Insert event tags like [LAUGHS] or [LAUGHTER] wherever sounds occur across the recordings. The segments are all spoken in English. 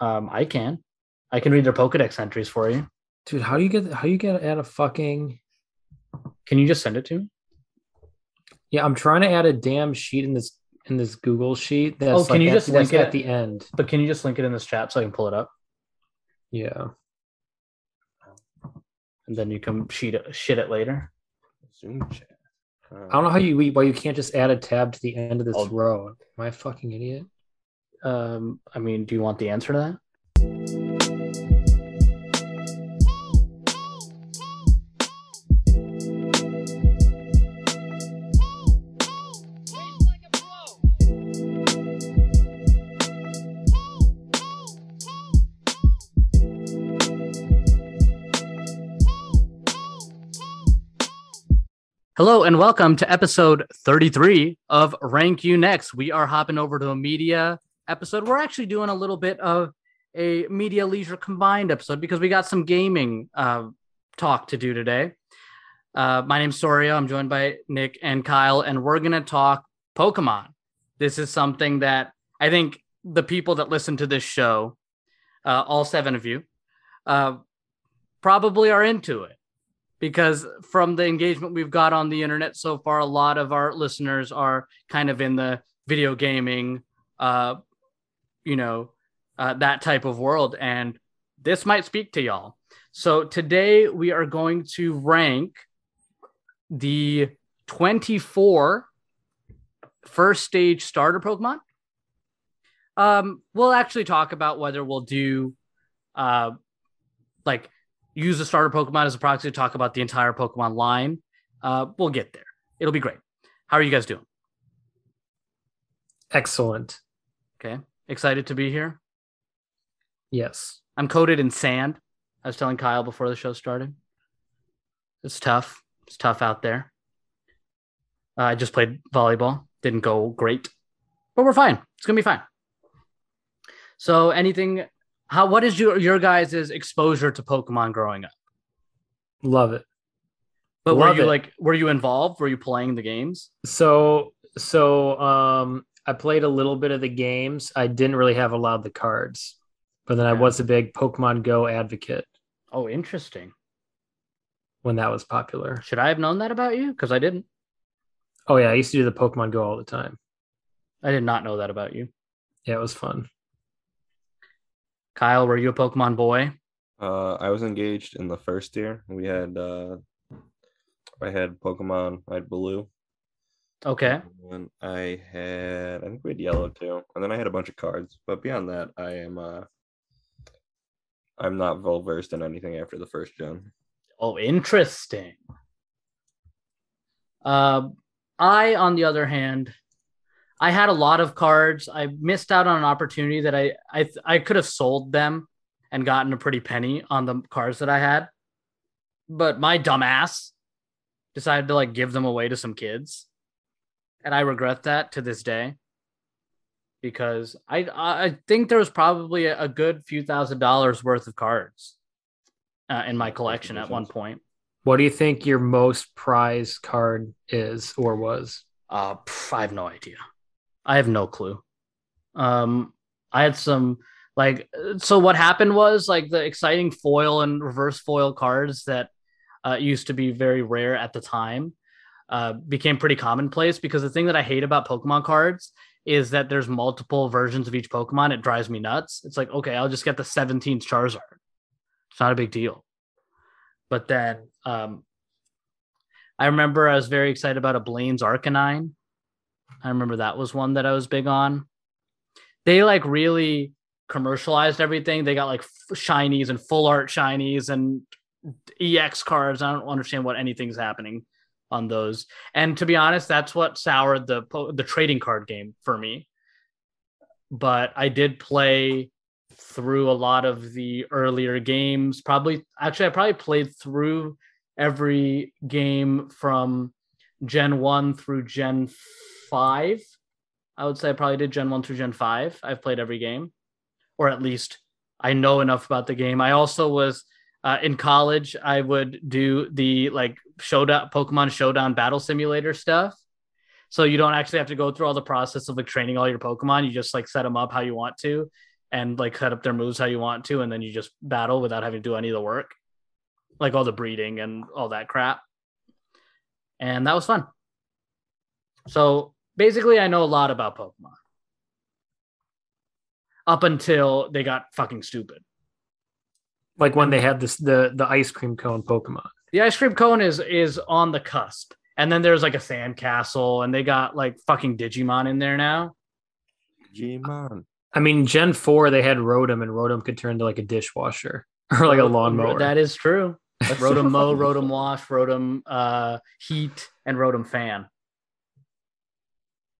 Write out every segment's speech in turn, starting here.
Um, I can. I can read their Pokedex entries for you. Dude, how do you get how do you get add a fucking Can you just send it to me? Yeah, I'm trying to add a damn sheet in this in this Google sheet that's Oh, can like you at- just link it? at the end. But can you just link it in this chat so I can pull it up, Yeah. and then you can sheet it, shit it later. Zoom chat. I don't know how you why you can't just add a tab to the end of this I'll- row. Am I a fucking idiot? Um, I mean, do you want the answer to that? Hello and welcome to episode 33 of Rank You Next. We are hopping over to a media episode. We're actually doing a little bit of a media leisure combined episode because we got some gaming uh, talk to do today. Uh, my name's Soria. I'm joined by Nick and Kyle, and we're going to talk Pokemon. This is something that I think the people that listen to this show, uh, all seven of you, uh, probably are into it because from the engagement we've got on the internet so far, a lot of our listeners are kind of in the video gaming, uh, you know, uh, that type of world. And this might speak to y'all. So today we are going to rank the 24 first stage starter Pokemon. Um, we'll actually talk about whether we'll do uh, like use the starter Pokemon as a proxy to talk about the entire Pokemon line. Uh, we'll get there. It'll be great. How are you guys doing? Excellent. Okay. Excited to be here. Yes. I'm coated in sand. I was telling Kyle before the show started. It's tough. It's tough out there. Uh, I just played volleyball. Didn't go great, but we're fine. It's gonna be fine. So, anything? How? What is your your guys' exposure to Pokemon growing up? Love it. But were you it. like? Were you involved? Were you playing the games? So so um I played a little bit of the games. I didn't really have a lot of the cards. But then I was a big Pokemon Go advocate Oh, interesting. when that was popular. Should I have known that about you? Because I didn't. Oh yeah, I used to do the Pokemon Go all the time. I did not know that about you. Yeah, it was fun. Kyle, were you a Pokemon boy? Uh, I was engaged in the first year. We had uh, I had Pokemon. I had Blue. Okay. And I had I think we had Yellow too, and then I had a bunch of cards. But beyond that, I am uh, I'm not well versed in anything after the first gen. Oh, interesting. Uh, I, on the other hand, I had a lot of cards. I missed out on an opportunity that I I I could have sold them and gotten a pretty penny on the cards that I had. But my dumbass decided to like give them away to some kids. And I regret that to this day. Because I I think there was probably a, a good few thousand dollars worth of cards uh, in my collection at one point. What do you think your most prized card is or was? Uh, pff, I have no idea. I have no clue. Um, I had some like so. What happened was like the exciting foil and reverse foil cards that uh, used to be very rare at the time uh, became pretty commonplace because the thing that I hate about Pokemon cards is that there's multiple versions of each Pokemon. It drives me nuts. It's like okay, I'll just get the 17th Charizard. It's not a big deal. But then um, I remember I was very excited about a Blaine's Arcanine. I remember that was one that I was big on. They like really commercialized everything. They got like shinies and full art shinies and EX cards. I don't understand what anything's happening on those. And to be honest, that's what soured the the trading card game for me. But I did play through a lot of the earlier games. Probably actually I probably played through every game from Gen 1 through Gen 5. I would say I probably did Gen 1 through Gen 5. I've played every game, or at least I know enough about the game. I also was uh, in college, I would do the like showdown Pokemon Showdown Battle Simulator stuff. So you don't actually have to go through all the process of like training all your Pokemon. You just like set them up how you want to. and like set up their moves how you want to, and then you just battle without having to do any of the work, like all the breeding and all that crap. And that was fun. So basically, I know a lot about Pokemon up until they got fucking stupid. Like when they had this the the ice cream cone Pokemon. The ice cream cone is is on the cusp, and then there's like a sand castle, and they got like fucking Digimon in there now. Digimon. I mean, Gen 4, they had Rotom, and Rotom could turn into like a dishwasher [LAUGHS] or like a lawnmower. That is true. Rotom mow, Rotom wash, Rotom uh, heat, and Rotom fan.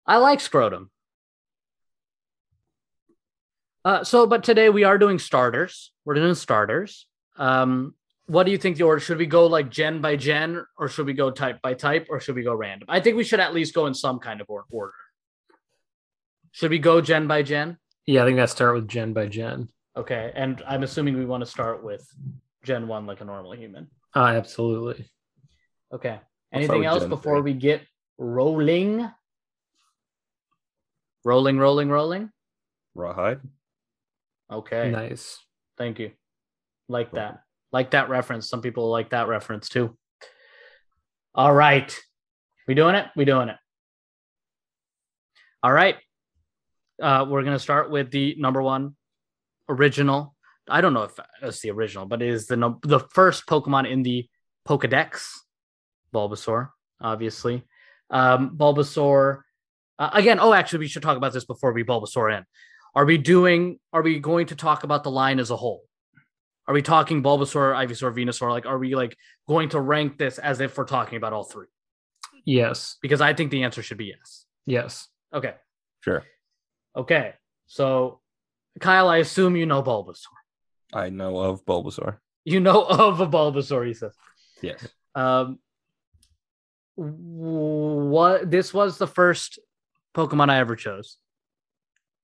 I like Scrotum. Uh, so, but today we are doing starters. We're doing starters. Um, what do you think the order should we go like gen by gen, or should we go type by type, or should we go random? I think we should at least go in some kind of order. Should we go gen by gen? yeah, I think that start with Gen by Gen. Okay, and I'm assuming we want to start with Gen One like a normal human. Uh, absolutely. Okay. Anything else before three. we get rolling? Rolling, rolling, rolling. Rawhide. Okay. Nice. Thank you. Like that. Like that reference. Some people like that reference too. All right. We doing it? We doing it. All right. Uh, we're gonna start with the number one original. I don't know if it's the original, but it is the num- the first Pokemon in the Pokedex, Bulbasaur, obviously. Um, Bulbasaur. Uh, again, oh, actually, we should talk about this before we Bulbasaur in. Are we doing? Are we going to talk about the line as a whole? Are we talking Bulbasaur, Ivysaur, Venusaur? Like, are we like going to rank this as if we're talking about all three? Yes. Because I think the answer should be yes. Yes. Okay. Sure. Okay. So, Kyle, I assume you know Bulbasaur. I know of Bulbasaur. You know [LAUGHS] of a Bulbasaur, he says. Yes. Um, what this was the first Pokemon I ever chose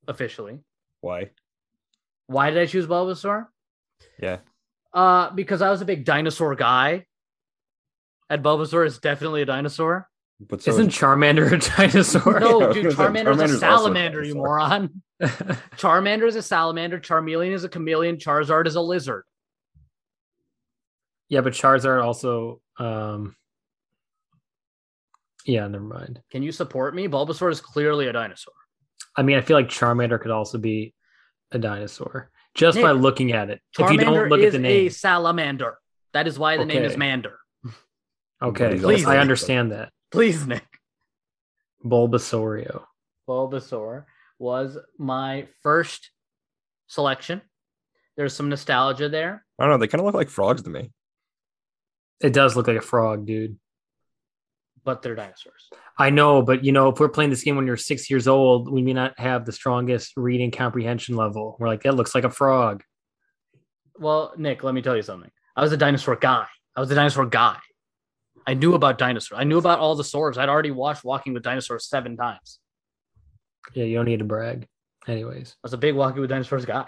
officially. Why? Why did I choose Bulbasaur? Yeah. Uh, because I was a big dinosaur guy. And Bulbasaur is definitely a dinosaur. But so Isn't is- Charmander a dinosaur? No, [LAUGHS] I was dude, gonna say, Charmander's a Charmander's also a salamander, you moron. [LAUGHS] Charmander is a salamander. Charmeleon is a chameleon. Charizard is a lizard. yeah, but Charizard also. um Yeah, never mind. Can you support me? Bulbasaur is clearly a dinosaur. I mean, I feel like Charmander could also be a dinosaur just by looking at it. if you don't look is at the name, a salamander. That is why the name is Mander. okay, He's also I a- understand that. Please, Nick. Bulbasaurio. Bulbasaur was my first selection. There's some nostalgia there. I don't know. They kind of look like frogs to me. It does look like a frog, dude. but they're dinosaurs. I know, but you know, if we're playing this game when you're six years old, we may not have the strongest reading comprehension level. We're like, that looks like a frog. Well, Nick, let me tell you something. I was a dinosaur guy. I was a dinosaur guy. I knew about dinosaurs. I knew about all the swords. I'd already watched Walking with Dinosaurs seven times. Yeah, you don't need to brag. Anyways, I was a big Walking with Dinosaurs guy.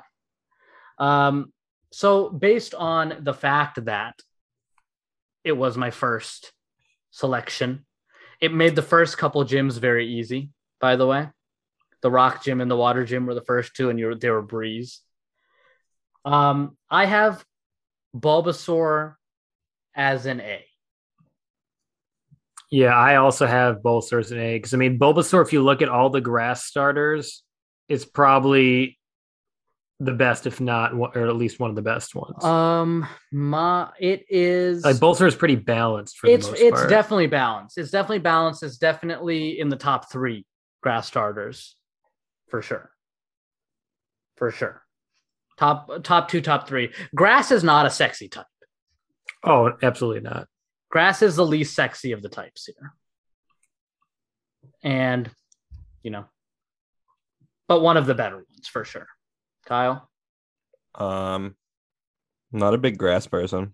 Um, so based on the fact that it was my first selection, it made the first couple gyms very easy. By the way, the rock gym and the water gym were the first two, and you were, breeze. Um, I have Bulbasaur as an A. yeah, I also have Bulbasaur and A because I mean, Bulbasaur, if you look at all the grass starters, it's probably the best, if not, or at least one of the best ones. Um, my it is like Bulbasaur is pretty balanced for it's the most it's part. definitely balanced. It's definitely balanced. It's definitely in the top three grass starters, for sure. For sure. Top top two, top three. Grass is not a sexy type. oh, absolutely not. Grass is the least sexy of the types here. And you know, but one of the better ones for sure. Kyle. Um, not a big grass person.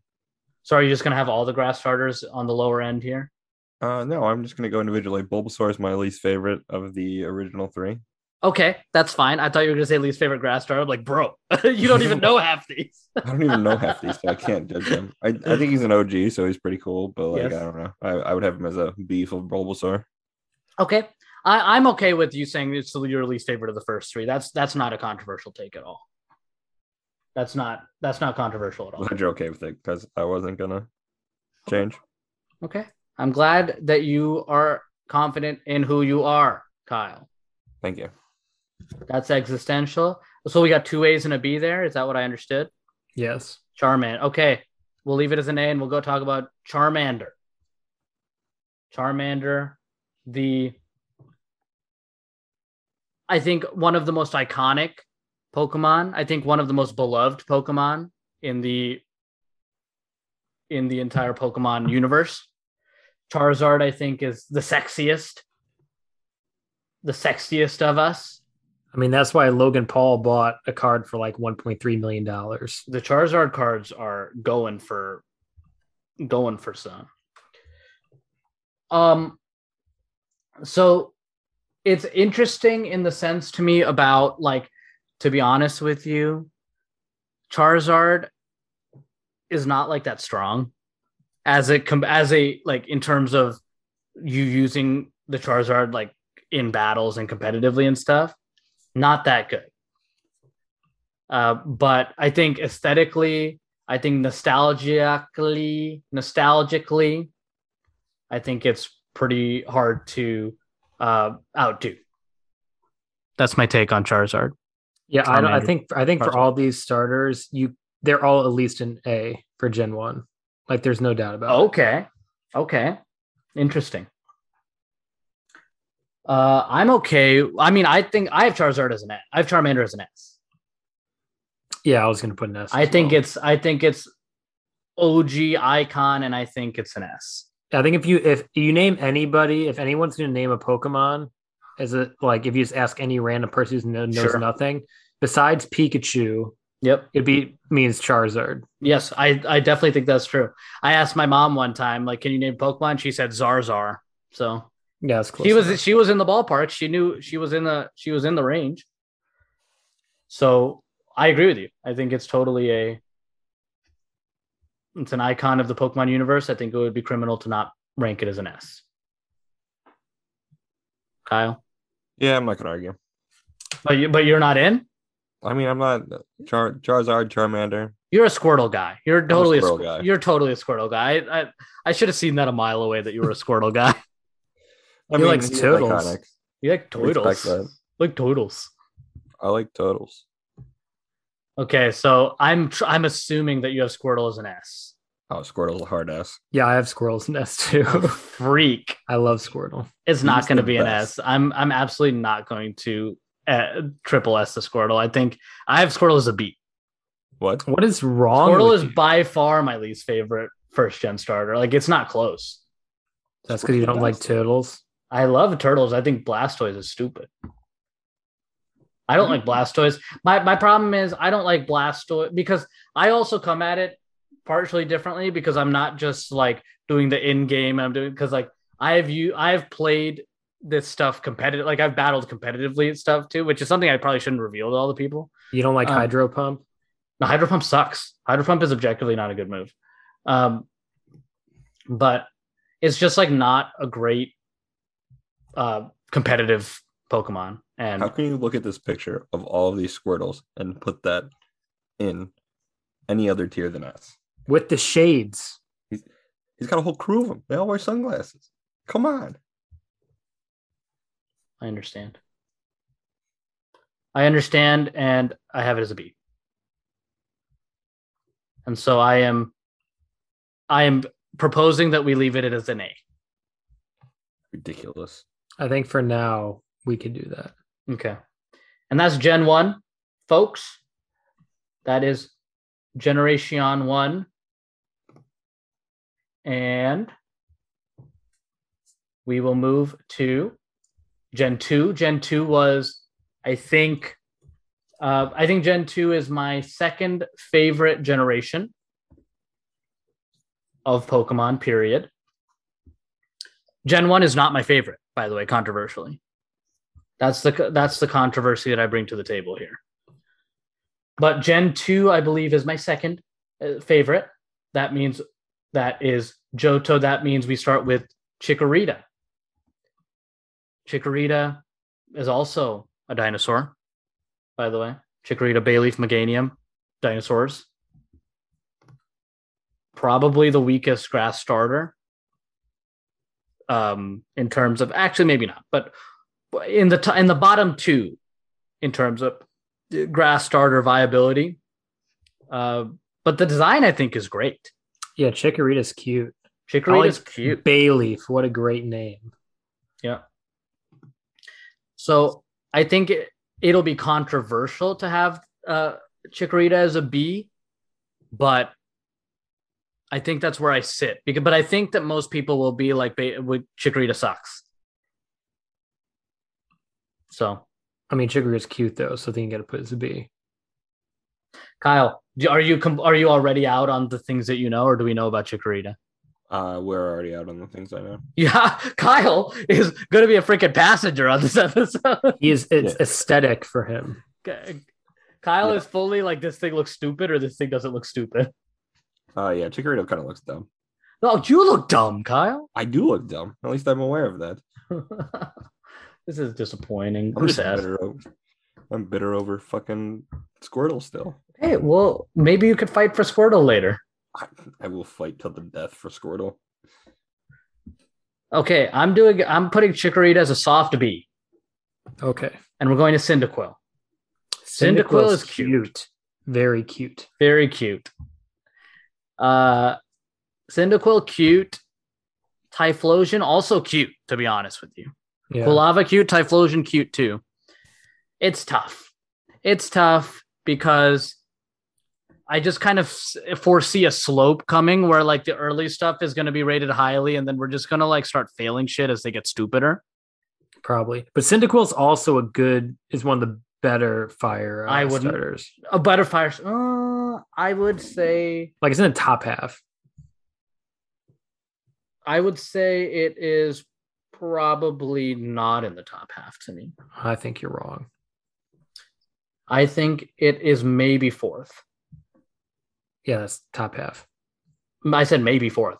So are you just gonna have all the grass starters on the lower end here? Uh, no, I'm just gonna go individually. Bulbasaur is my least favorite of the original three. Okay, that's fine. I thought you were gonna say least favorite grass starter. I'm like, bro, [LAUGHS] you don't even [LAUGHS] know half these. I don't even know half these, so I can't judge him. I, I think he's an OG, so he's pretty cool. But like, Yes. I don't know. I, I would have him as a beef of Bulbasaur. Okay, I, I'm okay with you saying it's your least favorite of the first three. That's that's not a controversial take at all. That's not that's not controversial at all. Glad you're okay with it because I wasn't gonna change. Okay. I'm glad that you are confident in who you are, Kyle. Thank you. That's existential. So we got two A's and a B there. Is that what I understood? Yes. Charmander. Okay. We'll leave it as an A and we'll go talk about Charmander. Charmander, the I think one of the most iconic Pokemon. I think one of the most beloved Pokemon in the in the entire Pokemon universe. Charizard, I think, is the sexiest. The sexiest of us. I mean, that's why Logan Paul bought a card for like 1.3 million dollars. The Charizard cards are going for going for some. Um so it's interesting in the sense to me about like to be honest with you, Charizard is not like that strong as a com- as a like in terms of you using the Charizard like in battles and competitively and stuff. Not that good. Uh, but I think aesthetically, I think nostalgically, nostalgically, I think it's pretty hard to uh, outdo. That's my take on Charizard. Yeah, I, don't, I think I think for all these starters, you they're all at least an A for Gen One. Like, there's no doubt about it. Okay. Okay. Interesting. Uh, I'm okay. I mean, I think I have Charizard as an S. I have Charmander as an S. Yeah, I was gonna put an S. I as think well. it's I think it's OG icon, and I think it's an S. I think if you if you name anybody, if anyone's gonna name a Pokemon, as a like if you just ask any random person who knows Sure. nothing besides Pikachu, Yep. it'd be means Charizard. Yes, I I definitely think that's true. I asked my mom one time, like, can you name Pokemon? She said Zarzar. So Yeah, that's close. she was she was in the ballpark. She knew she was in the she was in the range. So I agree with you. I think it's totally a it's an icon of the Pokemon universe. I think it would be criminal to not rank it as an S. Kyle, Yeah, I'm not gonna argue. but you but you're not in. I mean, I'm not Char- Charizard, Charmander. You're a Squirtle guy. You're totally a, Squirtle Squ- guy. You're totally a Squirtle guy. I, I I should have seen that a mile away that you were a Squirtle guy. [LAUGHS] I He likes he's turtles. You like turtles. Like turtles. I like totals. Okay, so I'm tr- I'm assuming that you have Squirtle as an S. Oh, Squirtle's a hard ass. yeah, I have Squirrel's Nest too. Freak. [LAUGHS] I love Squirtle. It's not going to the be an. S. I'm I'm absolutely not going to uh, triple S the Squirtle. I think I have Squirtle as a B. What? What is wrong? Squirtle with is you? by far my least favorite first gen starter. Like it's not close. That's because you don't like turtles. I love turtles. I think Blastoise is stupid. I don't like Blastoise. My my problem is I don't like Blastoise because I also come at it partially differently because I'm not just like doing the in game. I'm doing because like I have you I have played this stuff competitive. Like I've battled competitively and stuff too, which is something I probably shouldn't reveal to all the people. You don't like Um, Hydro Pump. No, Hydro Pump sucks. Hydro Pump is objectively not a good move. Um, but it's just like not a great uh, competitive Pokemon. And How can you look at this picture of all of these Squirtles and put that in any other tier than us? with the shades. He's got a whole crew of them. They all wear sunglasses. Come on. I understand. I understand, and I have it as a B. And so I am, I am proposing that we leave it as an A. Ridiculous. I think for now we could do that. Okay. And that's Gen 1, folks. That is Generation 1. And we will move to Gen 2. Gen 2 was, I think, uh, I think Gen 2 is my second favorite generation of Pokemon, period. Gen 1 is not my favorite, by the way, controversially. That's the that's the controversy that I bring to the table here. But Gen 2 I believe is my second uh, favorite. That means that is Johto. That means we start with Chikorita. Chikorita is also a dinosaur, by the way. Chikorita Bayleaf Meganium. dinosaurs. Probably the weakest grass starter. Um, in terms of actually maybe not, but in the t- in the bottom two, in terms of grass starter viability. Uh, but the design I think is great. Yeah, Chikorita's cute. Chikorita's like cute. Bayleaf, what a great name. Yeah. So I think it, it'll be controversial to have uh, Chikorita as a B, but I think that's where I sit. Because, but I think that most people will be like, Chikorita sucks. So, I mean, Chikorita's cute though, so I think you got to put it as a B. Kyle, do- are you com- are you already out on the things that you know, or do we know about Chikorita? Uh, we're already out on the things I know. [LAUGHS] Yeah, Kyle is going to be a freaking passenger on this episode. He is it's Yeah. aesthetic for him. Kyle Yeah. is fully like this thing looks stupid or this thing doesn't look stupid. Uh, yeah, Chikorita kind of looks dumb. No, you look dumb, Kyle. I do look dumb. At least I'm aware of that. [LAUGHS] this is disappointing. I'm I'm sad. bitter over. I'm bitter over fucking Squirtle still. Hey, well, maybe you could fight for Squirtle later. I, I will fight till the death for Squirtle. Okay, I'm doing. I'm putting Chikorita as a soft B, Okay. and we're going to Cyndaquil. Cyndaquil is cute. Very cute. Very cute. Uh, Cyndaquil cute. Typhlosion also cute. To be honest with you, Yeah. Quilava cute, Typhlosion cute too. It's tough. It's tough because I just kind of foresee a slope coming where like the early stuff is going to be rated highly, and then we're just going to like start failing shit as they get stupider. Probably. But Cyndaquil's also a good is one of the better fire uh, I wouldn't- starters. A butterfire. Uh, I would say. Like it's in the top half. I would say it is probably not in the top half to me. I think you're wrong. I think it is maybe fourth. Yeah, that's top half. I said maybe fourth.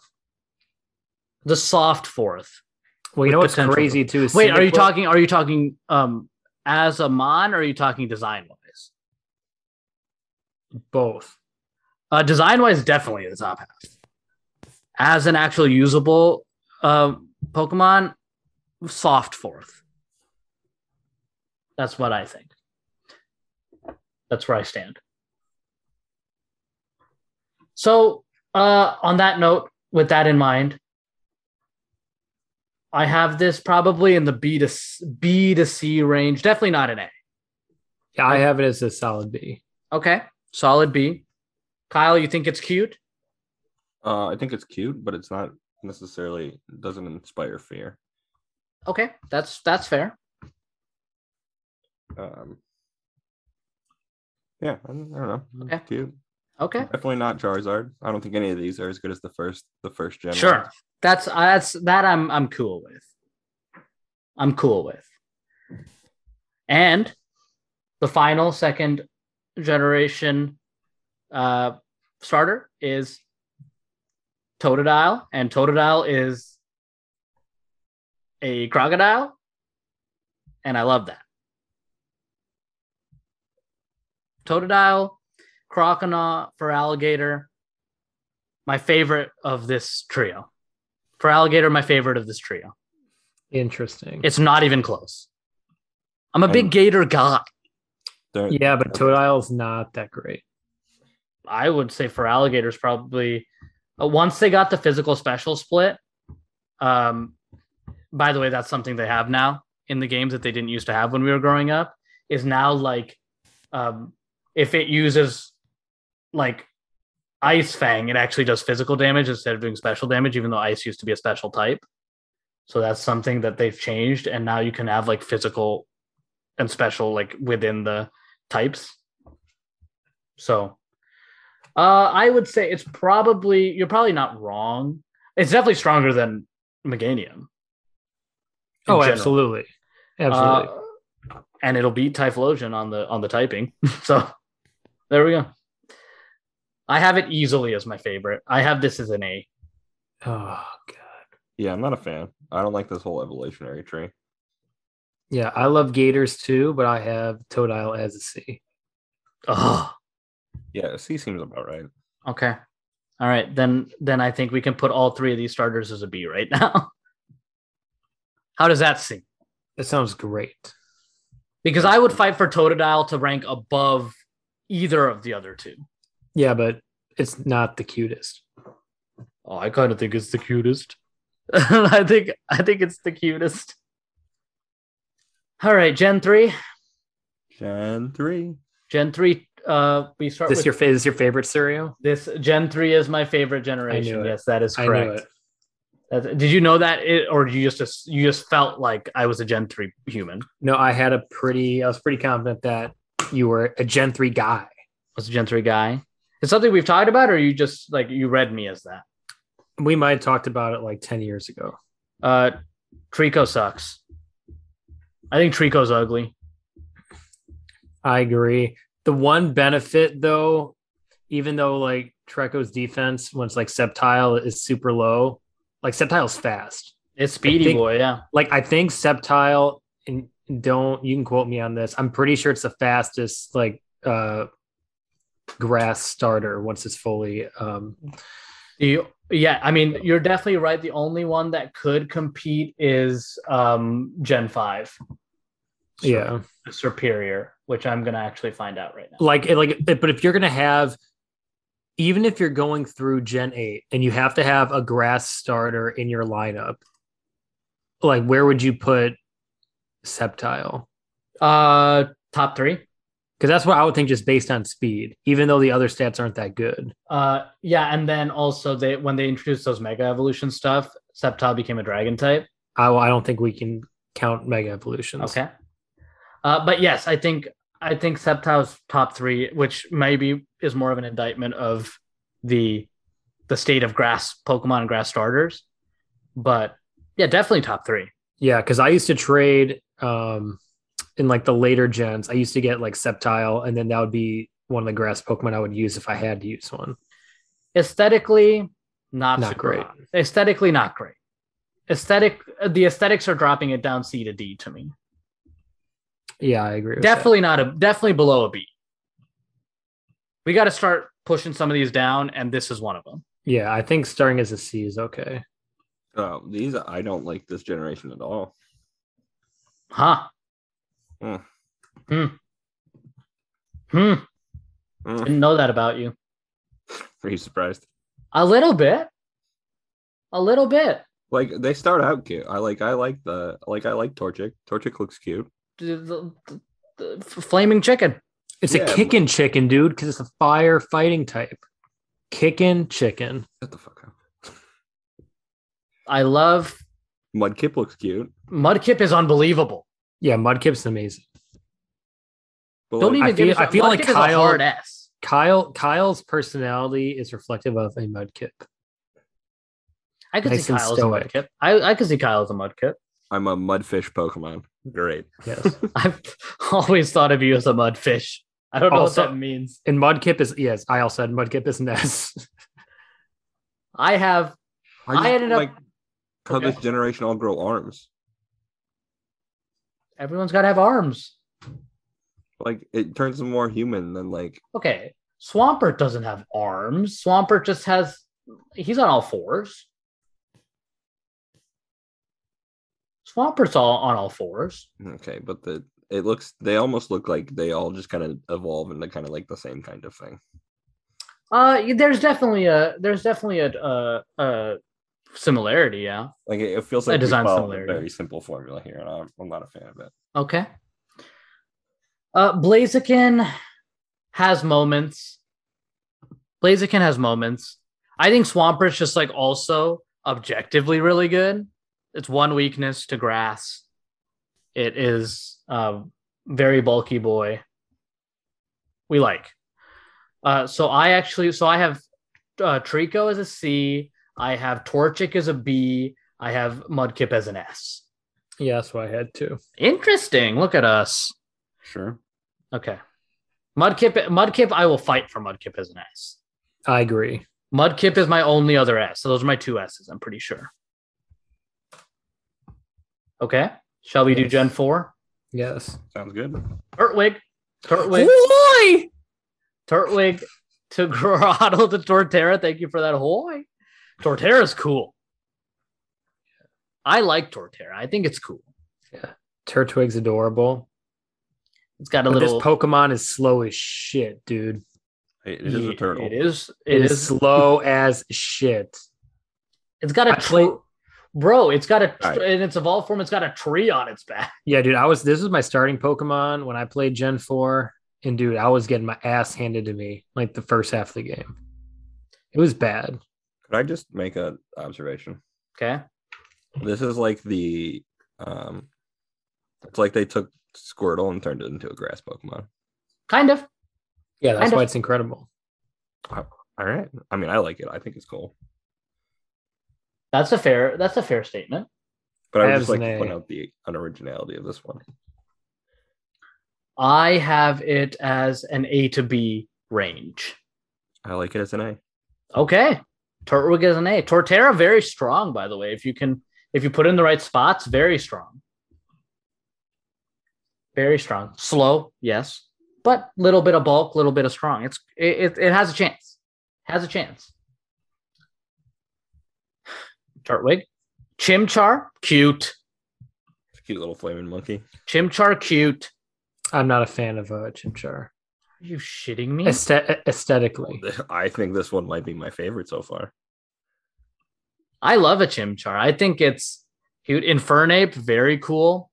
The soft fourth. Well, you know what's crazy too? is Wait, are you talking? Are you talking um as a mon, or are you talking design wise? both? Uh, design wise, definitely the top half. As an actual usable uh, Pokemon, soft fourth. That's what I think. That's where I stand. So, uh, on that note, with that in mind, I have this probably in the B to S- B to C range. Definitely not an A. Yeah, I have it as a solid B. Okay, solid B. Kyle, you think it's cute? Uh, I think it's cute, but it's not necessarily doesn't inspire fear. Okay, that's that's fair. Um, yeah, I don't, I don't know. Okay. Cute. Okay, Definitely not Charizard. I don't think any of these are as good as the first the first gen. sure. ones. That's uh, that's that I'm I'm cool with. I'm cool with. And the final second generation uh starter is Totodile, and Totodile is a crocodile, and I love that. Totodile, Croconaw Feraligatr, my favorite of this trio. Feraligatr, my favorite of this trio. Interesting. It's not even close. I'm a big And- gator guy. Yeah, but Totodile's not that great. I would say Feraligatr's, probably uh, once they got the physical special split. Um, by the way, that's something they have now in the games that they didn't used to have when we were growing up. Is now like, um, if it uses like Ice Fang, it actually does physical damage instead of doing special damage, even though Ice used to be a special type. So that's something that they've changed, and now you can have like physical and special like within the types. So uh, I would say it's probably you're probably not wrong. It's definitely stronger than Meganium. In Oh, general. absolutely. Absolutely. Uh, and it'll beat Typhlosion on the on the typing. [LAUGHS] so there we go. I have it easily as my favorite. I have this as an A. oh god. yeah, I'm not a fan. I don't like this whole evolutionary tree. Yeah, I love Gators too, but I have Totodile as a C. Oh, Yeah, C seems about right. Okay. All right, then then I think we can put all three of these starters as a B right now. [LAUGHS] How does that seem? That sounds great. Because I would fight for Totodile to rank above either of the other two. Yeah, but it's not the cutest. Oh, I kind of think it's the cutest. [LAUGHS] I think I think it's the cutest. All right, Gen three. Gen three. Gen three. Uh, we start this with your fa- is this your favorite cereal? this. Gen three is my favorite generation. it. Yes, that is I knew correct. Did you know that, it, or you just you just felt like I was a Gen three human? No, I had a pretty. I was pretty confident that you were a Gen three guy. Was a Gen three guy? It's something we've talked about, or you just like you read me as that? We might have talked about it like ten years ago. Uh, Treecko sucks. I think Treecko's ugly. I agree. The one benefit, though, even though like Treecko's defense, when it's like Sceptile, is super low, like Sceptile's fast. It's Speedy think- Boy, yeah. Like I think Sceptile, and don't you can quote me on this. I'm pretty sure it's the fastest like uh grass starter once it's fully um You, yeah, I mean, you're definitely right. The only one that could compete is um, Gen Five. Sur- yeah Serperior, which I'm gonna actually find out right now. like like but if you're gonna have even if you're going through gen 8 and you have to have a grass starter in your lineup like where would you put sceptile Uh, top three. because that's what i would think just based on speed even though the other stats aren't that good Uh, yeah, and then also they when they introduced those Mega Evolution stuff, Sceptile became a Dragon type. i, I don't think we can count mega evolutions Okay. Uh, but yes, I think I think Sceptile's top three, which maybe is more of an indictment of the the state of grass Pokemon and grass starters. But yeah, definitely top three. yeah because i used to trade um in like the later gens i used to get like sceptile and then that would be one of the grass pokemon i would use if i had to use one Aesthetically, not, Not great. hot. Aesthetically, not great. Aesthetic, the aesthetics are dropping it down C to D to me. yeah i agree with that. Definitely not a definitely below a B. We got to start pushing some of these down, and this is one of them. Yeah, I think starting as a C is okay. Oh, these I don't like this generation at all. Huh? Hmm. Hmm. Hmm. Mm, Didn't know that about you. Are you surprised? A little bit. A little bit. Like they start out cute. I like I like the like I like Torchic. Torchic looks cute. The, the- the- the flaming chicken. It's Yeah, a kicking chicken, dude, because it's a fire fighting type. Kicking chicken. Shut the fuck up. I love Mudkip looks cute. Mudkip is unbelievable. Yeah, Mudkip's amazing. But Don't like, even I give feel- me I some- feel like Mudkip a Kyle- hard ass. Kyle Kyle's personality is reflective of a Mudkip. I could Nice see and Kyle as a stoic. Mudkip. I, I could see Kyle as a Mudkip. I'm a mudfish Pokemon. Great. Yes. [LAUGHS] I've always thought of you as a mudfish. I don't know Also- what that means. and Mudkip is yes, I also said Mudkip is an S. I have I, just I ended don't up- like how Okay. this generation all grow arms. everyone's got to have arms. Like it turns them more human than like Okay, Swampert doesn't have arms. Swampert just has. He's on all fours. Swampert's all on all fours. okay, but the it looks they almost look like they all just kind of evolve into kind of like the same kind of thing. Uh, there's definitely a there's definitely a a, a similarity. Yeah. Like it, it feels like a design a similarity. very simple formula here, and I'm, I'm not a fan of it. Okay. Uh, Blaziken has moments. Blaziken has moments. I think Swampert's just like also objectively really good. It's one weakness to grass. It is a very bulky boy. We like. Uh, so I actually, so I have uh, Treecko as a C. I have Torchic as a B. I have Mudkip as an S. yeah, that's what I had too. Interesting. Look at us. Sure. Okay. Mudkip Mudkip, I will fight for Mudkip as an S. I agree. Mudkip is my only other S. So those are my two S's, I'm pretty sure. Okay. Shall we do Gen 4? Yes. Sounds good. Turtwig. Turtwig. Boy! Turtwig to [LAUGHS] Grotle to Torterra. Thank you for that. Hoy. Torterra's cool. I like Torterra. I think it's cool. Yeah. Turtwig's adorable. It's got a But little this Pokemon is slow as shit, dude. It is a turtle. It is. it is, slow as shit. It's got a I played- tr- bro. It's got a tr- Alright. in its evolved form. It's got a tree on its back. [LAUGHS] Yeah, dude. I was this was my starting Pokemon when I played Gen 4. And dude, I was getting my ass handed to me like the first half of the game. It was bad. Could I just make an observation? Okay. This is like the um it's like they took Squirtle and turned it into a grass Pokemon. Kind of. Yeah, that's Kind of. why it's incredible. All right. I mean, I like it. I think it's cool. That's a fair. That's a fair statement. But I would just like to point out the unoriginality of this one. I have it as an A to B range. I like it as an A. Okay. Turtwig is an A. Torterra very strong, by the way. If you can, if you put in the right spots, very strong. Very strong. Slow, yes, but little bit of bulk, little bit of strong. It's it, it, it has a chance. Has a chance. Turtwig, Chimchar, cute. Cute little flaming monkey. Chimchar, cute. I'm not a fan of uh, Chimchar. Are you shitting me? Aesthet- aesthetically. [LAUGHS] I think this one might be my favorite so far. I love a Chimchar. I think it's cute. Infernape, very cool.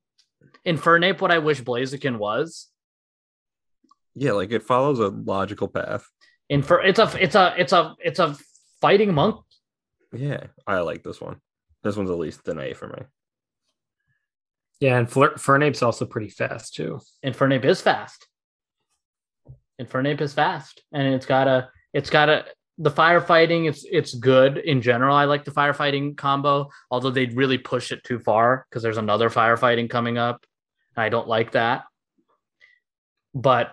Infernape, what I wish Blaziken was. Yeah, like it follows a logical path. Infer, it's a, it's a, it's a, it's a fighting monk. Yeah, I like this one. This one's at least an A for me. Yeah, and Flir- Fernape's also pretty fast too. Infernape is fast. Infernape is fast, and it's got a, it's got a. The firefighting, it's it's good in general. I like the firefighting combo, although they really push it too far because there's another firefighting coming up. and I don't like that. But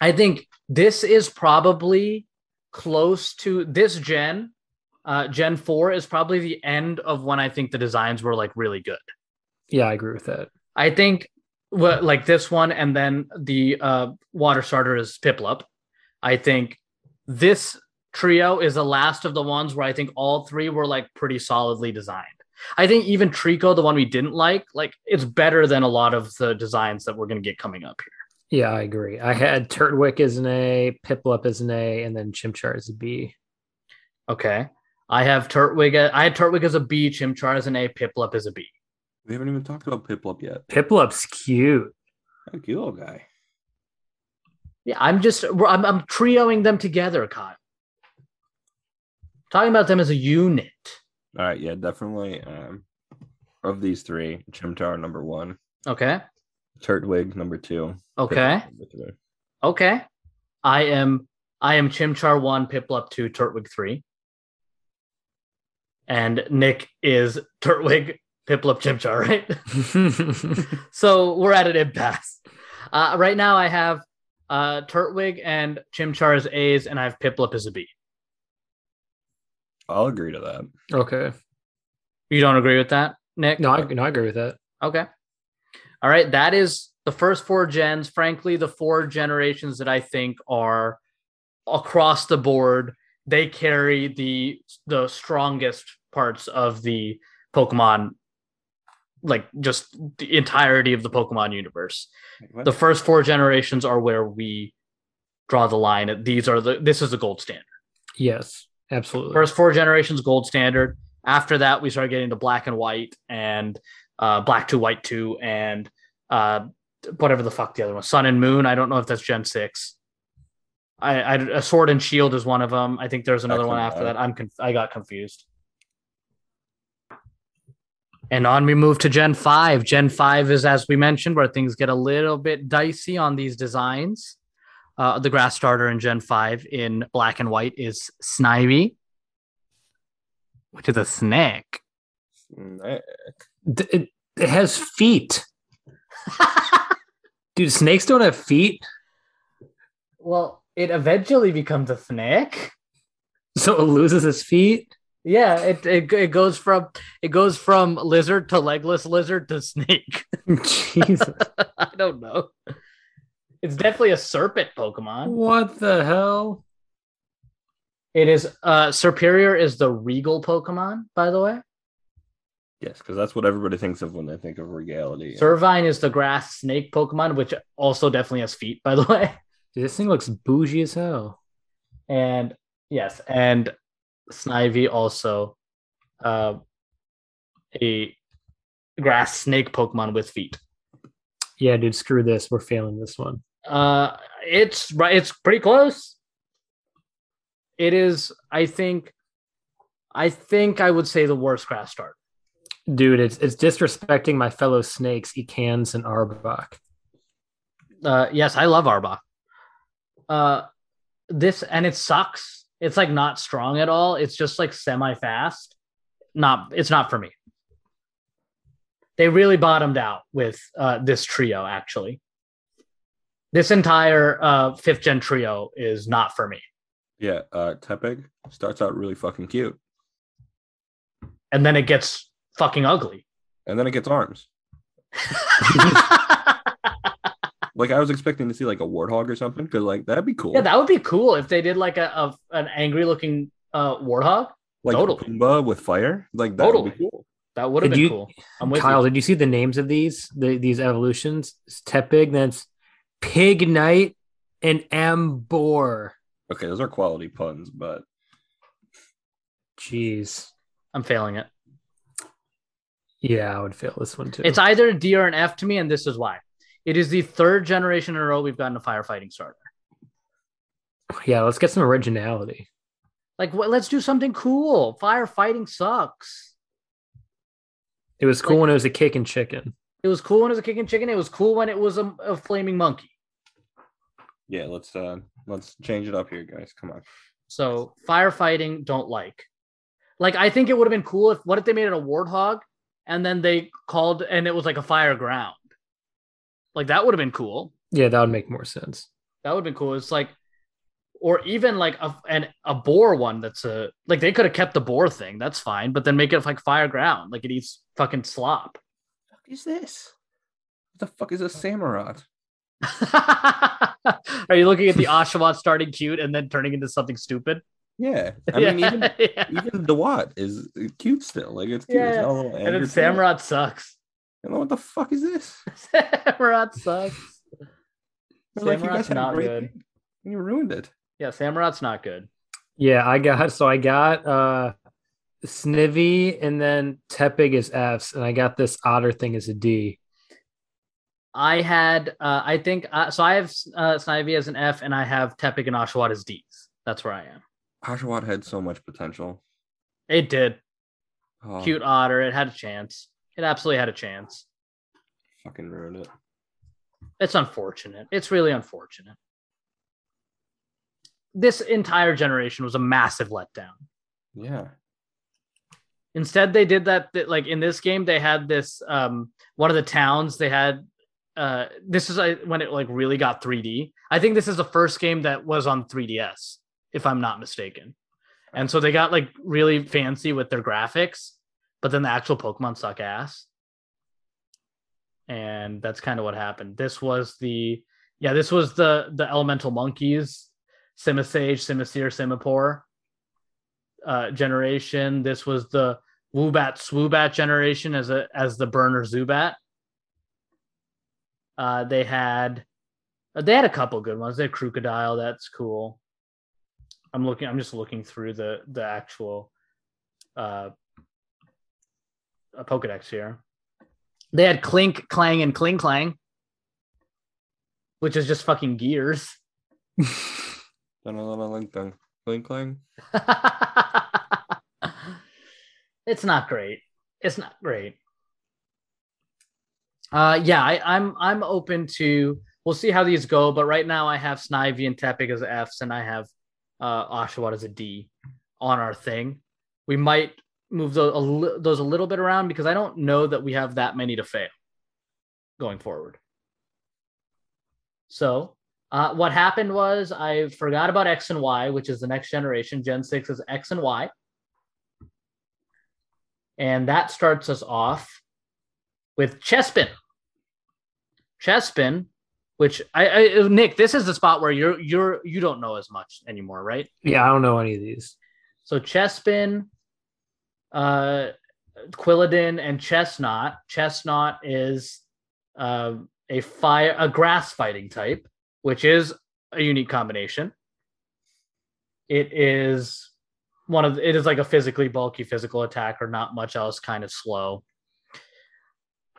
I think this is probably close to this gen. Uh, gen four is probably the end of when I think the designs were like really good. Yeah, I agree with that. I think what like this one and then the uh water starter is Piplup. I think this trio is the last of the ones where I think all three were like pretty solidly designed. I think even Treecko, the one we didn't like, like it's better than a lot of the designs that we're gonna get coming up here. Yeah, I agree. I had Turtwig as an A, Piplup as an A, and then Chimchar as a B. Okay. I have Turtwig. I had Turtwig as a B, Chimchar as an A, Piplup as a B. We haven't even talked about Piplup yet. Piplup's cute. A cute little guy. Yeah, I'm just I'm, I'm trioing them together, Kyle. Talking about them as a unit. All right, yeah, definitely. Um, of these three, Chimchar number one, Okay. Turtwig number two. Okay. Number three. Okay. I am I am Chimchar one, Piplup two, Turtwig three. And Nick is Turtwig, Piplup, Chimchar, right? [LAUGHS] so we're at an impasse. Uh, right now I have uh, Turtwig and Chimchar as A's, and I have Piplup as a B. I'll agree to that. okay. You don't agree with that, Nick? No, I, no, I agree with that. Okay. All right. That is the first four gens. Frankly, the four generations that I think are across the board, they carry the the strongest parts of the Pokemon, like just the entirety of the Pokemon universe. The first four generations are where we draw the line. These are the this is the gold standard. Yes, absolutely. First four generations, gold standard. After that, we started getting to black and white and uh, black to white two and uh, whatever the fuck the other one, sun and moon. I don't know if that's Gen six. I, I a sword and shield is one of them. I think there's another one after that. I'm conf- I got confused. And on we move to Gen 5. Gen 5 is, as we mentioned, where things get a little bit dicey on these designs. Uh, the grass starter in Gen 5 in black and white is Snivy, which is a snake. Snake. D- It, it has feet. [LAUGHS] Dude, snakes don't have feet. well, it eventually becomes a snake. So it loses its feet. Yeah, it, it it goes from it goes from lizard to legless lizard to snake. [LAUGHS] [LAUGHS] Jesus. I don't know. It's definitely a serpent Pokemon. What the hell? It is uh Serperior is the regal Pokemon, by the way. Yes, because that's what everybody thinks of when they think of regality. Servine is the grass snake Pokemon, which also definitely has feet, by the way. Dude, this thing looks bougie as hell. And yes, and Snivy also uh a grass snake Pokemon with feet. Yeah, dude, screw this. We're failing this one. Uh it's right it's pretty close. It is, I think I think I would say the worst grass start. Dude, it's it's disrespecting my fellow snakes, Ekans and Arbok. Uh yes, I love Arbok. Uh this and it sucks. It's like not strong at all. It's just like semi fast. Not it's not for me. They really bottomed out with uh this trio actually. This entire uh fifth gen trio is not for me. Yeah, uh Tepig starts out really fucking cute. And then it gets fucking ugly. And then it gets arms. [LAUGHS] [LAUGHS] Like I was expecting to see like a warthog or something, because like that'd be cool. yeah, that would be cool if they did like a, a an angry looking uh warthog. like totally. Pumbaa with fire. Like that would Totally. be cool. That would have been you- cool. I'm with Kyle, you. did you see the names of these the, these evolutions? It's Tepig, then it's Pignite and Emboar. Okay, those are quality puns, but Jeez. I'm failing it. Yeah, I would fail this one too. It's either a D or an F to me, and this is why. It is the third generation in a row we've gotten a firefighting starter. yeah, let's get some originality. Like, what, let's do something cool. Firefighting sucks. It was cool Like- when it was a cake and chicken. It was cool when it was a kicking chicken. It was cool when it was a, a flaming monkey. yeah, let's uh let's change it up here, guys. Come on. So firefighting, don't like. Like, I think it would have been cool if what if they made it a warthog and then they called and it was like a fire ground. Like that would have been cool. Yeah, that would make more sense. That would have been cool. It's like, or even like a an a boar one that's a like they could have kept the boar thing. That's fine, but then make it like fire ground, like it eats fucking slop. What is this? What the fuck is a Samurott? [LAUGHS] Are you looking at the [LAUGHS] Oshawott starting cute and then turning into something stupid? Yeah, [LAUGHS] I mean even yeah. even Dewott is cute still. Like it's cute. It's Yeah, got a and then anger. Samurott sucks. You know what the fuck is this? [LAUGHS] [LAUGHS] Samurott sucks. It's like you guys Samurott's had a not great good. thing, you ruined it. Yeah, Samurott's not good. Yeah, I got so I got uh Snivy and then Tepig is F's, and I got this otter thing as a D. I had, uh, I think, uh, so I have uh, Snivy as an F, and I have Tepig and Oshawott as D's. That's where I am. Oshawott had so much potential. It did. Oh, Cute otter. It had a chance. It absolutely had a chance. Fucking ruined it. It's unfortunate. It's really unfortunate. This entire generation was a massive letdown. Yeah. Instead, they did that, that like in this game, they had this um one of the towns they had uh this is uh, when it like really got 3D. I think this is the first game that was on 3DS, if I'm not mistaken. And so they got like really fancy with their graphics, but then the actual Pokemon suck ass. And that's kind of what happened. This was the yeah, this was the the elemental monkeys, Simisage, Simisear, Simipour uh generation. This was the Woobat Swoobat generation as a as the burner Zubat. Uh they had they had a couple good ones. They had Krookodile, that's cool. I'm looking I'm just looking through the the actual uh a Pokedex here. They had Klink, Klang, and Klinklang, which is just fucking gears. [LAUGHS] Dun-dun-dun-dun-dun. Clang clang. [LAUGHS] it's not great. It's not great. Uh yeah, I, I'm I'm open to we'll see how these go, but right now I have Snivy and Tepig as F's and I have uh Oshawott as a D on our thing. We might move those a, li- those a little bit around because I don't know that we have that many to fail going forward. So uh, what happened was I forgot about X and Y, which is the next generation. Gen 6 is X and Y. And that starts us off with Chespin. Chespin which I, I Nick, this is the spot where you're you're you don't know as much anymore, right? Yeah, I don't know any of these. So Chespin, uh, Quilladin, and Chesnaught. Chesnaught is uh, a fire a grass fighting type, which is a unique combination. It is one of it is like a physically bulky physical attack or not much else, kind of slow.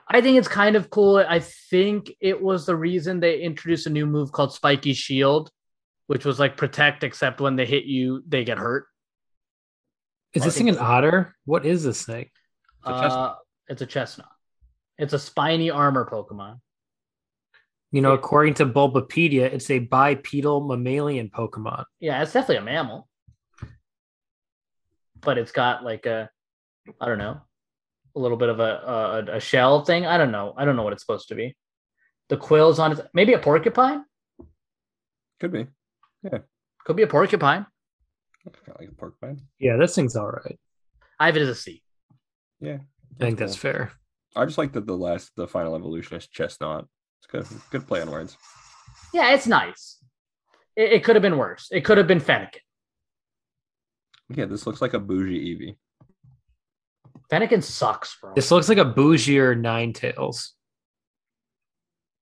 I think it's kind of cool. I think it was the reason they introduced a new move called Spiky Shield, which was like protect, except when they hit you, they get hurt. Is this thing an otter? What is this thing? It's a Uh, chestnut. it's a chestnut. It's a spiny armor Pokemon. You know, according to Bulbapedia, it's a bipedal mammalian Pokemon. Yeah, it's definitely a mammal, but it's got like a, I don't know, a little bit of a a, a shell thing. I don't know. I don't know what it's supposed to be. The quills on it, maybe a porcupine. Could be. Yeah. Could be a porcupine. Kind of like a porcupine. Yeah, this thing's all right. I have it as a C. Yeah. I think that's fair. I just like that the last, the final evolution is Chesnaught. It's good. Good play on words. Yeah, it's nice. It, it could have been worse. It could have been Fennekin. Yeah, this looks like a bougie Eevee. Fennekin sucks, bro. This looks like a bougier Ninetales.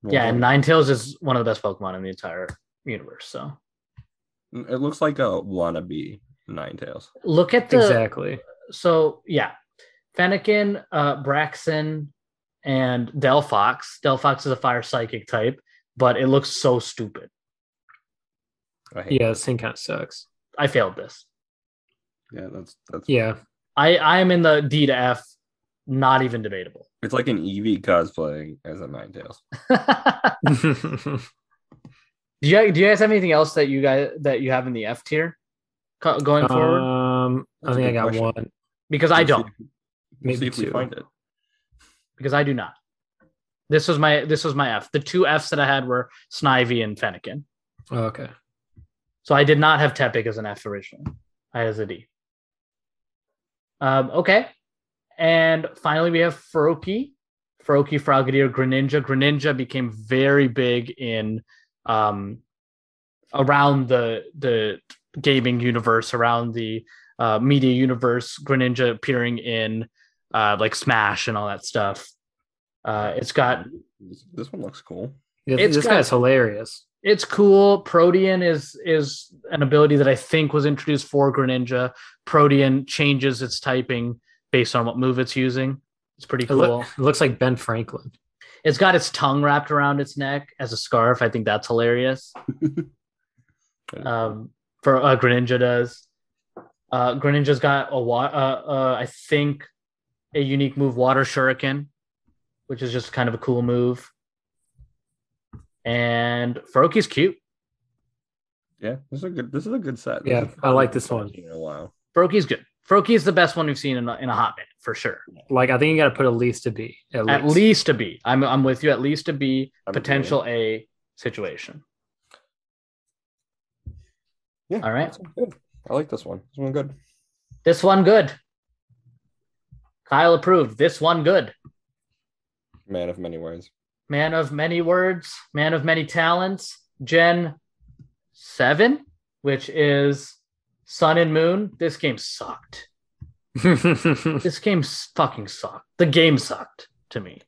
yeah, and Tails is one of the best Pokemon in the entire universe. So it looks like a wannabe Ninetales. look at the Exactly. so yeah, Fennekin, uh, Braixen, and Delphox. Delphox is a fire psychic type, but it looks so stupid. I hate Yeah, this thing kind of sucks. I failed this. Yeah, that's that's Yeah. I I am in the D to F, not even debatable. it's like an Eevee cosplaying as a Ninetales. [LAUGHS] [LAUGHS] [LAUGHS] do you do you guys have anything else that you guys that you have in the F tier going forward? um, I think I got question. one. because I We'll see don't. if- We'll Maybe see if we two. find it. Because I do not. This was my this was my F. The two Fs that I had were Snivy and Fennekin. Oh, okay. So I did not have Tepig as an F originally. I had as a D. Um, okay. And finally we have Froakie. Froakie, Frogadier, Greninja. Greninja became very big in um around the the gaming universe, around the uh, media universe, Greninja appearing in uh, like Smash and all that stuff. Uh, it's got This, this one looks cool. This, It's this got- guy's hilarious. it's cool. Protean is is an ability that I think was introduced for Greninja. Protean changes its typing based on what move it's using. It's pretty It, loo- cool. it looks like Ben Franklin. It's got its tongue wrapped around its neck as a scarf. I think that's hilarious. [LAUGHS] um, for uh, Greninja does. Uh, Greninja's got a wa- uh, uh, I think a unique move, Water Shuriken, which is just kind of a cool move. And Froakie's cute. Yeah, this is a good. This is a good set. Yeah, I like this one. best In a while. Froakie's good. Froakie's the best one we've seen in a, in a hot minute for sure. Like I think you got to put at least a B. At, At least. least a B. I'm I'm with you. At least a B. I'm Potential A situation. Yeah. All right. Good. I like this one. This one good. This one good. Kyle approved. This one good. Man of many words. Man of many words, man of many talents. Gen 7, which is Sun and Moon. This game sucked. [LAUGHS] This game fucking sucked. The game sucked to me.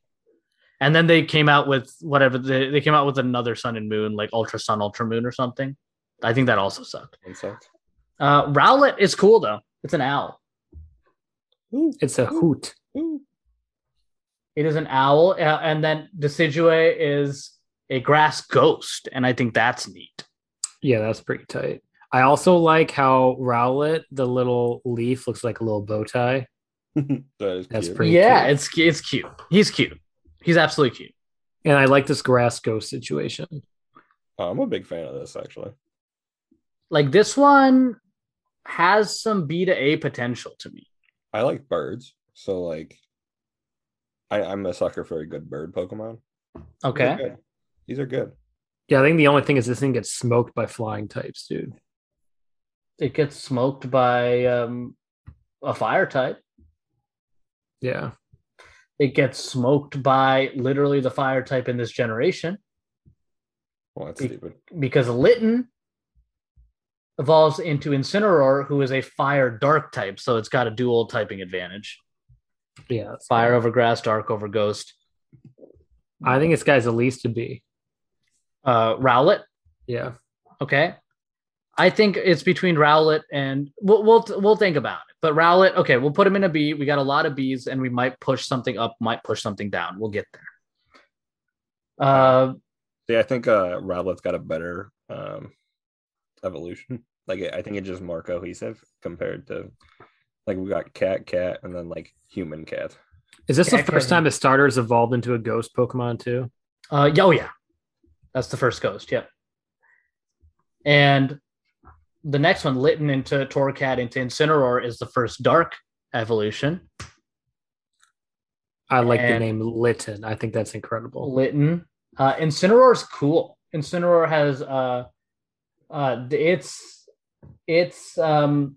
And then they came out with whatever they, they came out with another Sun and Moon, like Ultra Sun, Ultra Moon, or something. I think that also sucked. Insect. Uh, Rowlet is cool though. It's an owl. it's a hoot. It is an owl, uh, and then Decidueye is a grass ghost, and I think that's neat. Yeah, that's pretty tight. I also like how Rowlet, the little leaf, looks like a little bow tie. [LAUGHS] that is That's cute. pretty- yeah, cute. it's it's cute. He's cute. He's absolutely cute. And I like this grass ghost situation. Oh, I'm a big fan of this actually. Like this one has some B to A potential to me. I like birds, so like, I, I'm a sucker for a good bird Pokemon. These are Okay. good. These are good. Yeah, I think the only thing is this thing gets smoked by flying types, dude. It gets smoked by um, a fire type. Yeah. It gets smoked by literally the fire type in this generation. Well, that's Be- stupid. because Litten evolves into Incineroar, who is a fire dark type, so it's got a dual typing advantage. Yeah, that's Fire over grass, dark over ghost. I think this guy's the least to be. Uh, Rowlet, Yeah. okay. I think it's between Rowlet and we'll we'll we'll think about it. But Rowlet, okay, we'll put him in a B. We got a lot of Bs, and we might push something up, might push something down. We'll get there. Uh, Yeah, I think uh Rowlet's got a better um evolution. Like I think it's just more cohesive compared to like we got cat, cat, and then like human cat. Is this Yeah, the first Kevin. time a starter's evolved into a ghost Pokemon too? Uh, yeah, oh yeah, that's the first ghost. Yep. And the next one, Litten into Torracat into Incineroar, is the first dark evolution. I like the name Litten. I think that's incredible. Litten. Uh, is cool. Incineroar has uh, uh, its its um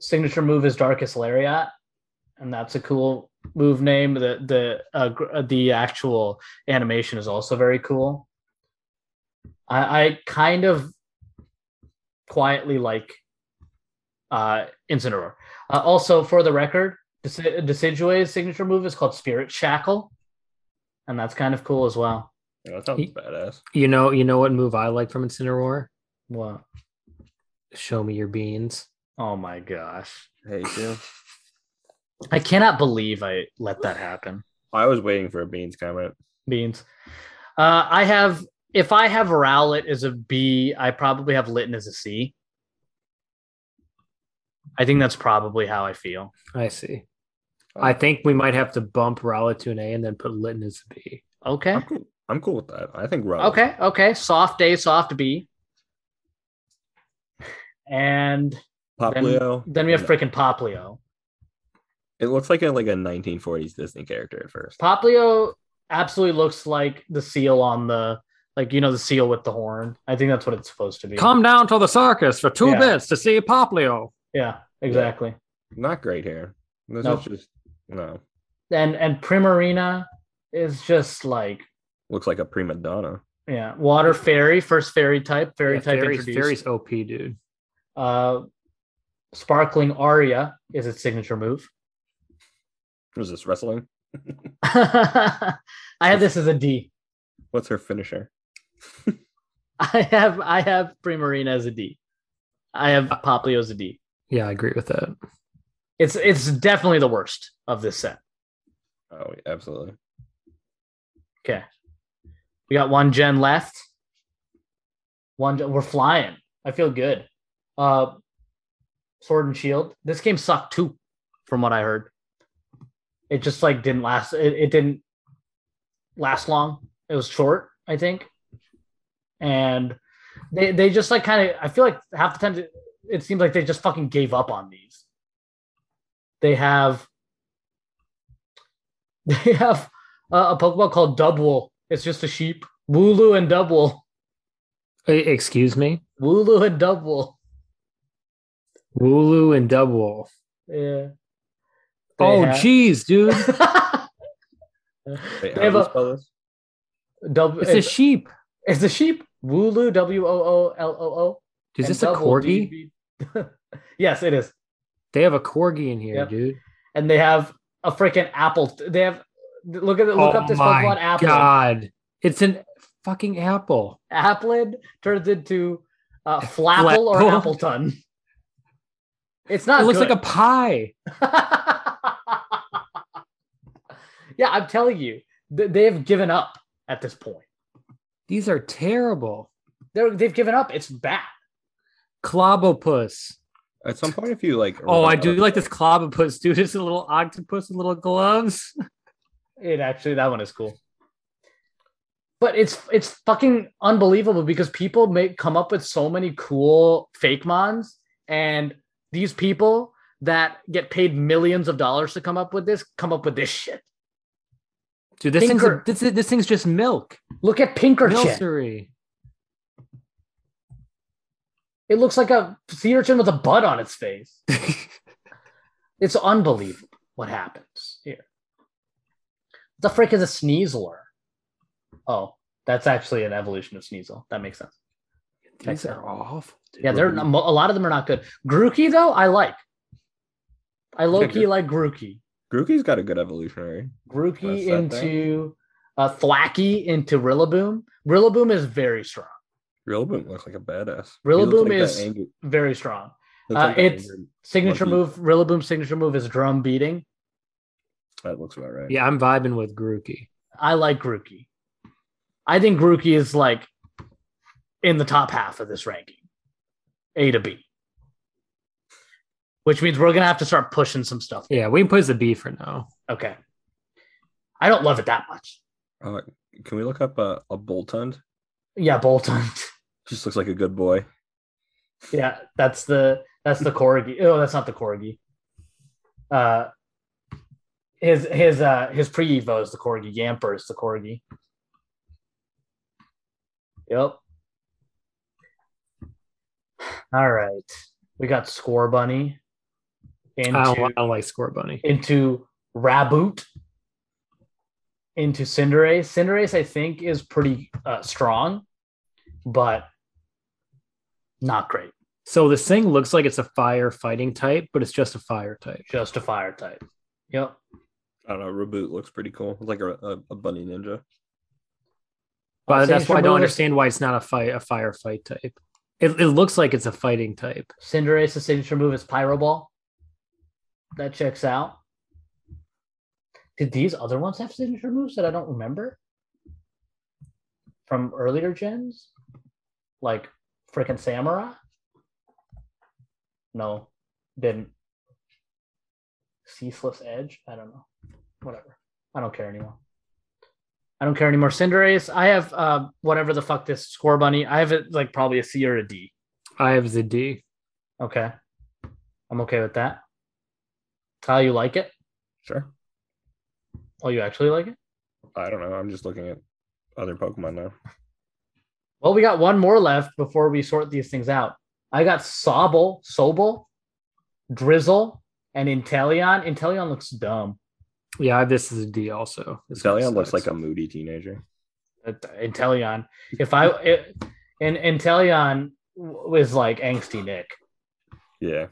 signature move is Darkest Lariat, and that's a cool move name. The the uh, uh, the actual animation is also very cool. I, I kind of quietly like uh, Incineroar. Uh, also, for the record, Deci- Decidueye's signature move is called Spirit Shackle, and that's kind of cool as well. Yeah, that sounds He- badass. You know, you know what move I like from Incineroar? What? Show me your beans. Oh my gosh. Hey, too. I cannot believe I let that happen. I was waiting for a beans comment. Beans. Uh, I have, if I have Rowlet as a B, I probably have Litten as a C. I think that's probably how I feel. I see. Oh. I think we might have to bump Rowlet to an A and then put Litten as a B. Okay. I'm cool. I'm cool with that. I think Rowlet. Okay. Okay. Soft A, soft B. And then, Poplio. then we have freaking Poplio. It looks like a like a 1940s Disney character at first. Poplio absolutely looks like the seal on the, like, you know, the seal with the horn. I think that's what it's supposed to be. Come down to the circus for two Yeah. bits to see Poplio. Yeah, exactly. Not great hair. This Nope. is just no. And and Primarina is just like Looks like a prima donna. yeah, water fairy, first fairy type, fairy Yeah, type Fairy's, introduced. Fairy's OP, dude. Uh, sparkling Aria is its signature move. [LAUGHS] Was this wrestling? I have this as a D. What's her finisher? [LAUGHS] I have I have Primarina as a D. I have Poplio as a D. Yeah, I agree with that. It's it's definitely the worst of this set. Oh, absolutely. Okay. We got one gen left. One gen, we're flying. I feel good. Uh Sword and Shield. This game sucked too, from what I heard. It just like didn't last it, it didn't last long. It was short, I think. And they they just like kind of I feel like half the time it, it seems like they just fucking gave up on these. They have [LAUGHS] they have a, a Pokemon called Dubwool. It's just a sheep. Wooloo and Dubwool. Excuse me? Wooloo and Dubwool. Wooloo and Dubwool. Yeah. Oh, have- jeez, dude. [LAUGHS] Wait, They how have do you a- spell this? Dub, It's a sheep. it's a sheep. Wooloo, W O O L O O. Is this a corgi? D-B- [LAUGHS] yes, it is. They have a corgi in here, Yep. dude. And they have a freaking apple. They have look at it. Look oh up this my Pokemon Applin. god. It's an fucking apple. Applin turns into uh, Flapple or Appletun. It's not. it looks good. like a pie. [LAUGHS] yeah, I'm telling you, they have given up at this point. These are terrible. They're, they've given up. It's bad. Clobbopus. At some point, if you like, Oh, I do out- like this clobbopus, dude. It's a little octopus with little gloves. It actually that one is cool. But it's it's fucking unbelievable because people make come up with so many cool fake mons, and these people that get paid millions of dollars to come up with this come up with this shit. Dude, this thing's, a, this, this thing's just milk. Look at Pinkerton. Milcery. It looks like a sea urchin with a butt on its face. [LAUGHS] It's unbelievable what happens here. The frick is a Sneasler? Oh, That's actually an evolution of Sneasel. That makes sense. These are awful. dude. Yeah, they're a lot of them are not good. Grookey though, I like. I low key [LAUGHS] like Grookey. Grookey's got a good evolutionary. Grookey What's that into uh, Thwackey into Rillaboom. Rillaboom is very strong. Rillaboom looks like a badass. Rillaboom like that is angry- very strong. looks uh, like it's- Signature Monkey. move, Rillaboom's signature move is drum beating. That looks about right. Yeah, I'm vibing with Grookey. I like Grookey. I think Grookey is like in the top half of this ranking, A to B. Which means we're gonna have to start pushing some stuff. Yeah, we can put as a B for now. Okay. I don't love it that much. Uh, can we look up a, a Boltund? Yeah, Bolton. [LAUGHS] Just looks like a good boy. yeah, that's the that's the corgi. Oh, that's not the corgi. Uh his his uh his pre Evo is the corgi. Yamper is the corgi. Yep. All right. We got Scorbunny I don't, into I don't like Scorbunny. into Raboot into Cinderace. Cinderace, I think, is pretty uh, strong, but not great. So this thing looks like it's a fire fighting type, but it's just a fire type. Just a fire type. Yep. I don't know. Raboot looks pretty cool. It's like a, a, a bunny ninja. But that's why I don't understand why it's not a fight a fire fight type. It, it looks like it's a fighting type. Cinderace's signature move is Pyro Ball. That checks out. Did these other ones have signature moves that I don't remember from earlier gens? Like freaking Samurai? No, didn't. Ceaseless Edge? I don't know. Whatever. I don't care anymore. I don't care anymore. Cinderace, I have uh, whatever the fuck this scorbunny. I have it like probably a C or a D. I have the D. Okay. I'm okay with that. How you like it? Sure. Oh, you actually like it? I don't know. I'm just looking at other Pokemon now. Well, we got one more left before we sort these things out. I got Sobble, Sobble, Drizzile, and Inteleon. Inteleon looks dumb. Yeah, this is a D also. This guy Stelion looks like a moody teenager. Inteleon. If I it, and Inteleon was like angsty Nick. Yeah.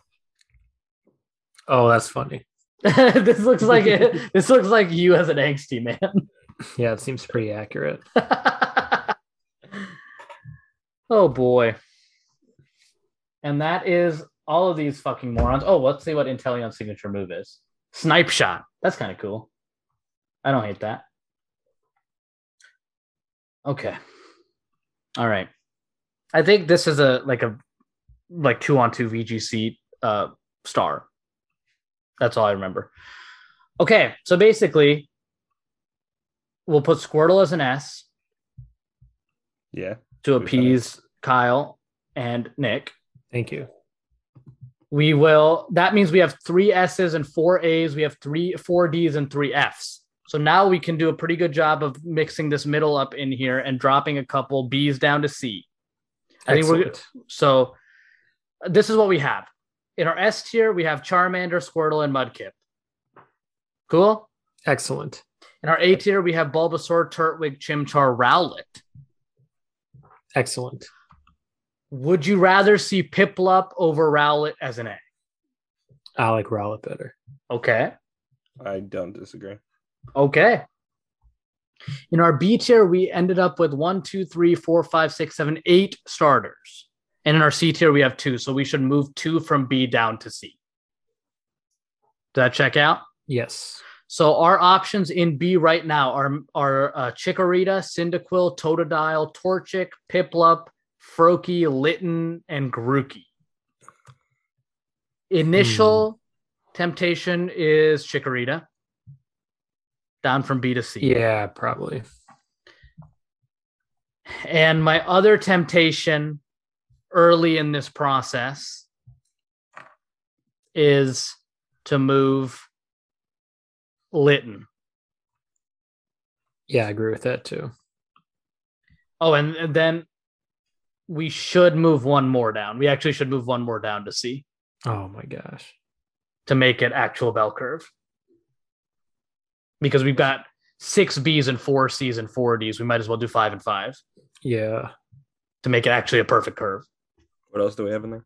Oh, that's funny. [LAUGHS] this looks like it, [LAUGHS] this looks like you as an angsty man. Yeah, it seems pretty accurate. [LAUGHS] oh boy. And that is all of these fucking morons. Oh, let's see what Inteleon's signature move is. Snipe shot. That's kind of cool. I don't hate that. Okay. All right. I think this is a like a like two on two VGC uh star. That's all I remember. Okay, so basically we'll put Squirtle as an S Yeah. to appease Kyle and Nick. Thank you. We will. That means we have three S's and four A's. We have three, four D's and three F's. So now we can do a pretty good job of mixing this middle up in here and dropping a couple B's down to C. I think we're Excellent. so. This is what we have in our S tier. We have Charmander, Squirtle, and Mudkip. Cool. Excellent. In our A tier, we have Bulbasaur, Turtwig, Chimchar, Rowlet. Excellent. Would you rather see Piplup over Rowlet as an A? I like Rowlet better. Okay. I don't disagree. Okay. In our B tier, we ended up with one, two, three, four, five, six, seven, eight starters. And in our C tier, we have two. So we should move two from B down to C. Does that check out? Yes. So our options in B right now are, are uh, Chikorita, Cyndaquil, Totodile, Torchic, Piplup, Froakie, Litten, and Grookey. Initial temptation is Chikorita. Down from B to C. Yeah, probably. And my other temptation early in this process is to move Litten. Yeah, I agree with that too. Oh, and, and then we should move one more down. We actually should move one more down to C Oh my gosh. to make it actual bell curve. Because we've got six Bs and four Cs and four Ds. We might as well do five and five Yeah. to make it actually a perfect curve. What else do we have in there?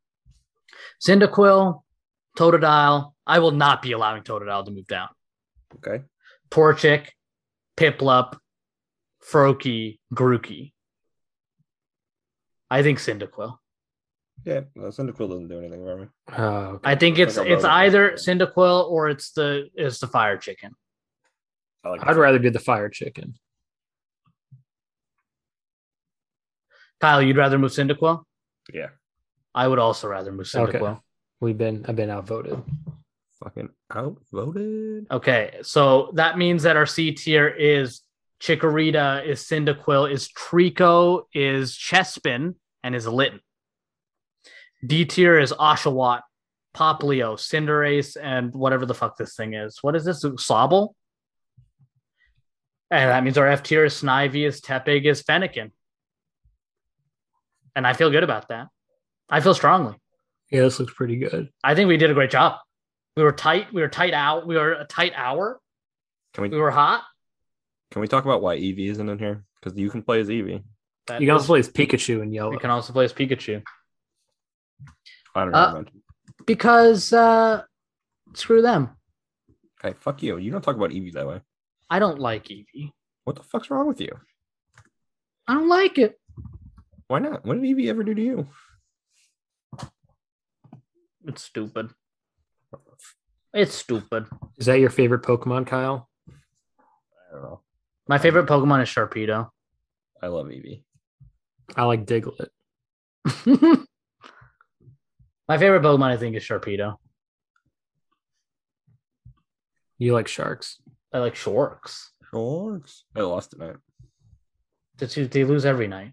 Cyndaquil, Totodile. I will not be allowing Totodile to move down. Okay. Torchic, Piplup, Froakie, Grookey. I think Cyndaquil. Yeah, no, Cyndaquil doesn't do anything for me. Oh, okay. I think it's Like a it's either trip. Cyndaquil or it's the it's the Fire Chicken. I like I'd rather do the fire chicken. Kyle, you'd rather move Cyndaquil? Yeah. I would also rather move Okay. Cyndaquil. We've been I've been outvoted. Fucking outvoted. Okay, so that means that our C tier is Chikorita, is Cyndaquil, is Treecko, is Chespin, and is Litten. D tier is Oshawott, Poplio, Cinderace, and whatever the fuck this thing is. What is this? Sobble? And that means our F tier is Snivy, is Tepig, is Fennekin. And I feel good about that. I feel strongly. Yeah, this looks pretty good. I think we did a great job. We were tight. We were tight out. We were a tight hour. Can we We were hot. can we talk about why Eevee isn't in here? Because you can play as Eevee. That You can also play as Pikachu and yellow. we can also play as Pikachu I don't know. Uh, because uh, screw them. Okay, fuck you. You don't talk about Eevee that way. I don't like Eevee. What the fuck's wrong with you? I don't like it. Why not? What did Eevee ever do to you? It's stupid. It's stupid. Is that your favorite Pokemon, Kyle? I don't know. My favorite Pokemon is Sharpedo. I love Eevee. I like Diglett. [LAUGHS] My favorite Pokemon, I think, is Sharpedo. You like sharks. I like sharks. Sharks. I lost tonight. They two- They lose every night.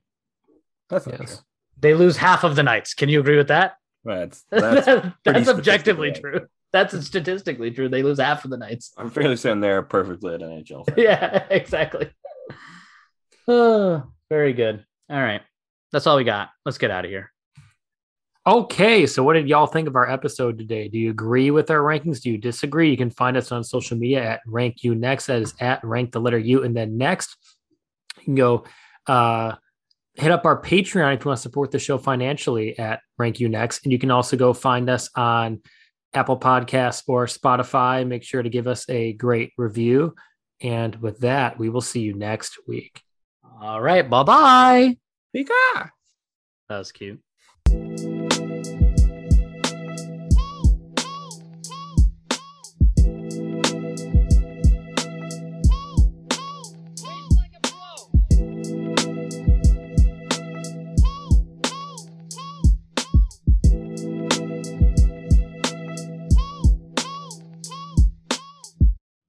That's not Yes. true. They lose half of the nights. Can you agree with that? [LAUGHS] That's That's, [LAUGHS] that's. objectively true. That's statistically true. They lose half of the nights. I'm fairly certain they're perfectly at NHL. [LAUGHS] yeah, exactly. Oh, very good. All right. That's all we got. Let's get out of here. Okay, so what did y'all think of our episode today? Do you agree with our rankings? Do you disagree? You can find us on social media at Rank You Next. That is at Rank the letter U, and then next you can go uh, hit up our Patreon if you want to support the show financially at Rank You Next, and you can also go find us on Apple Podcasts or Spotify. Make sure to give us a great review. And with that, we will see you next week. All right. Bye bye. Pika! That was cute.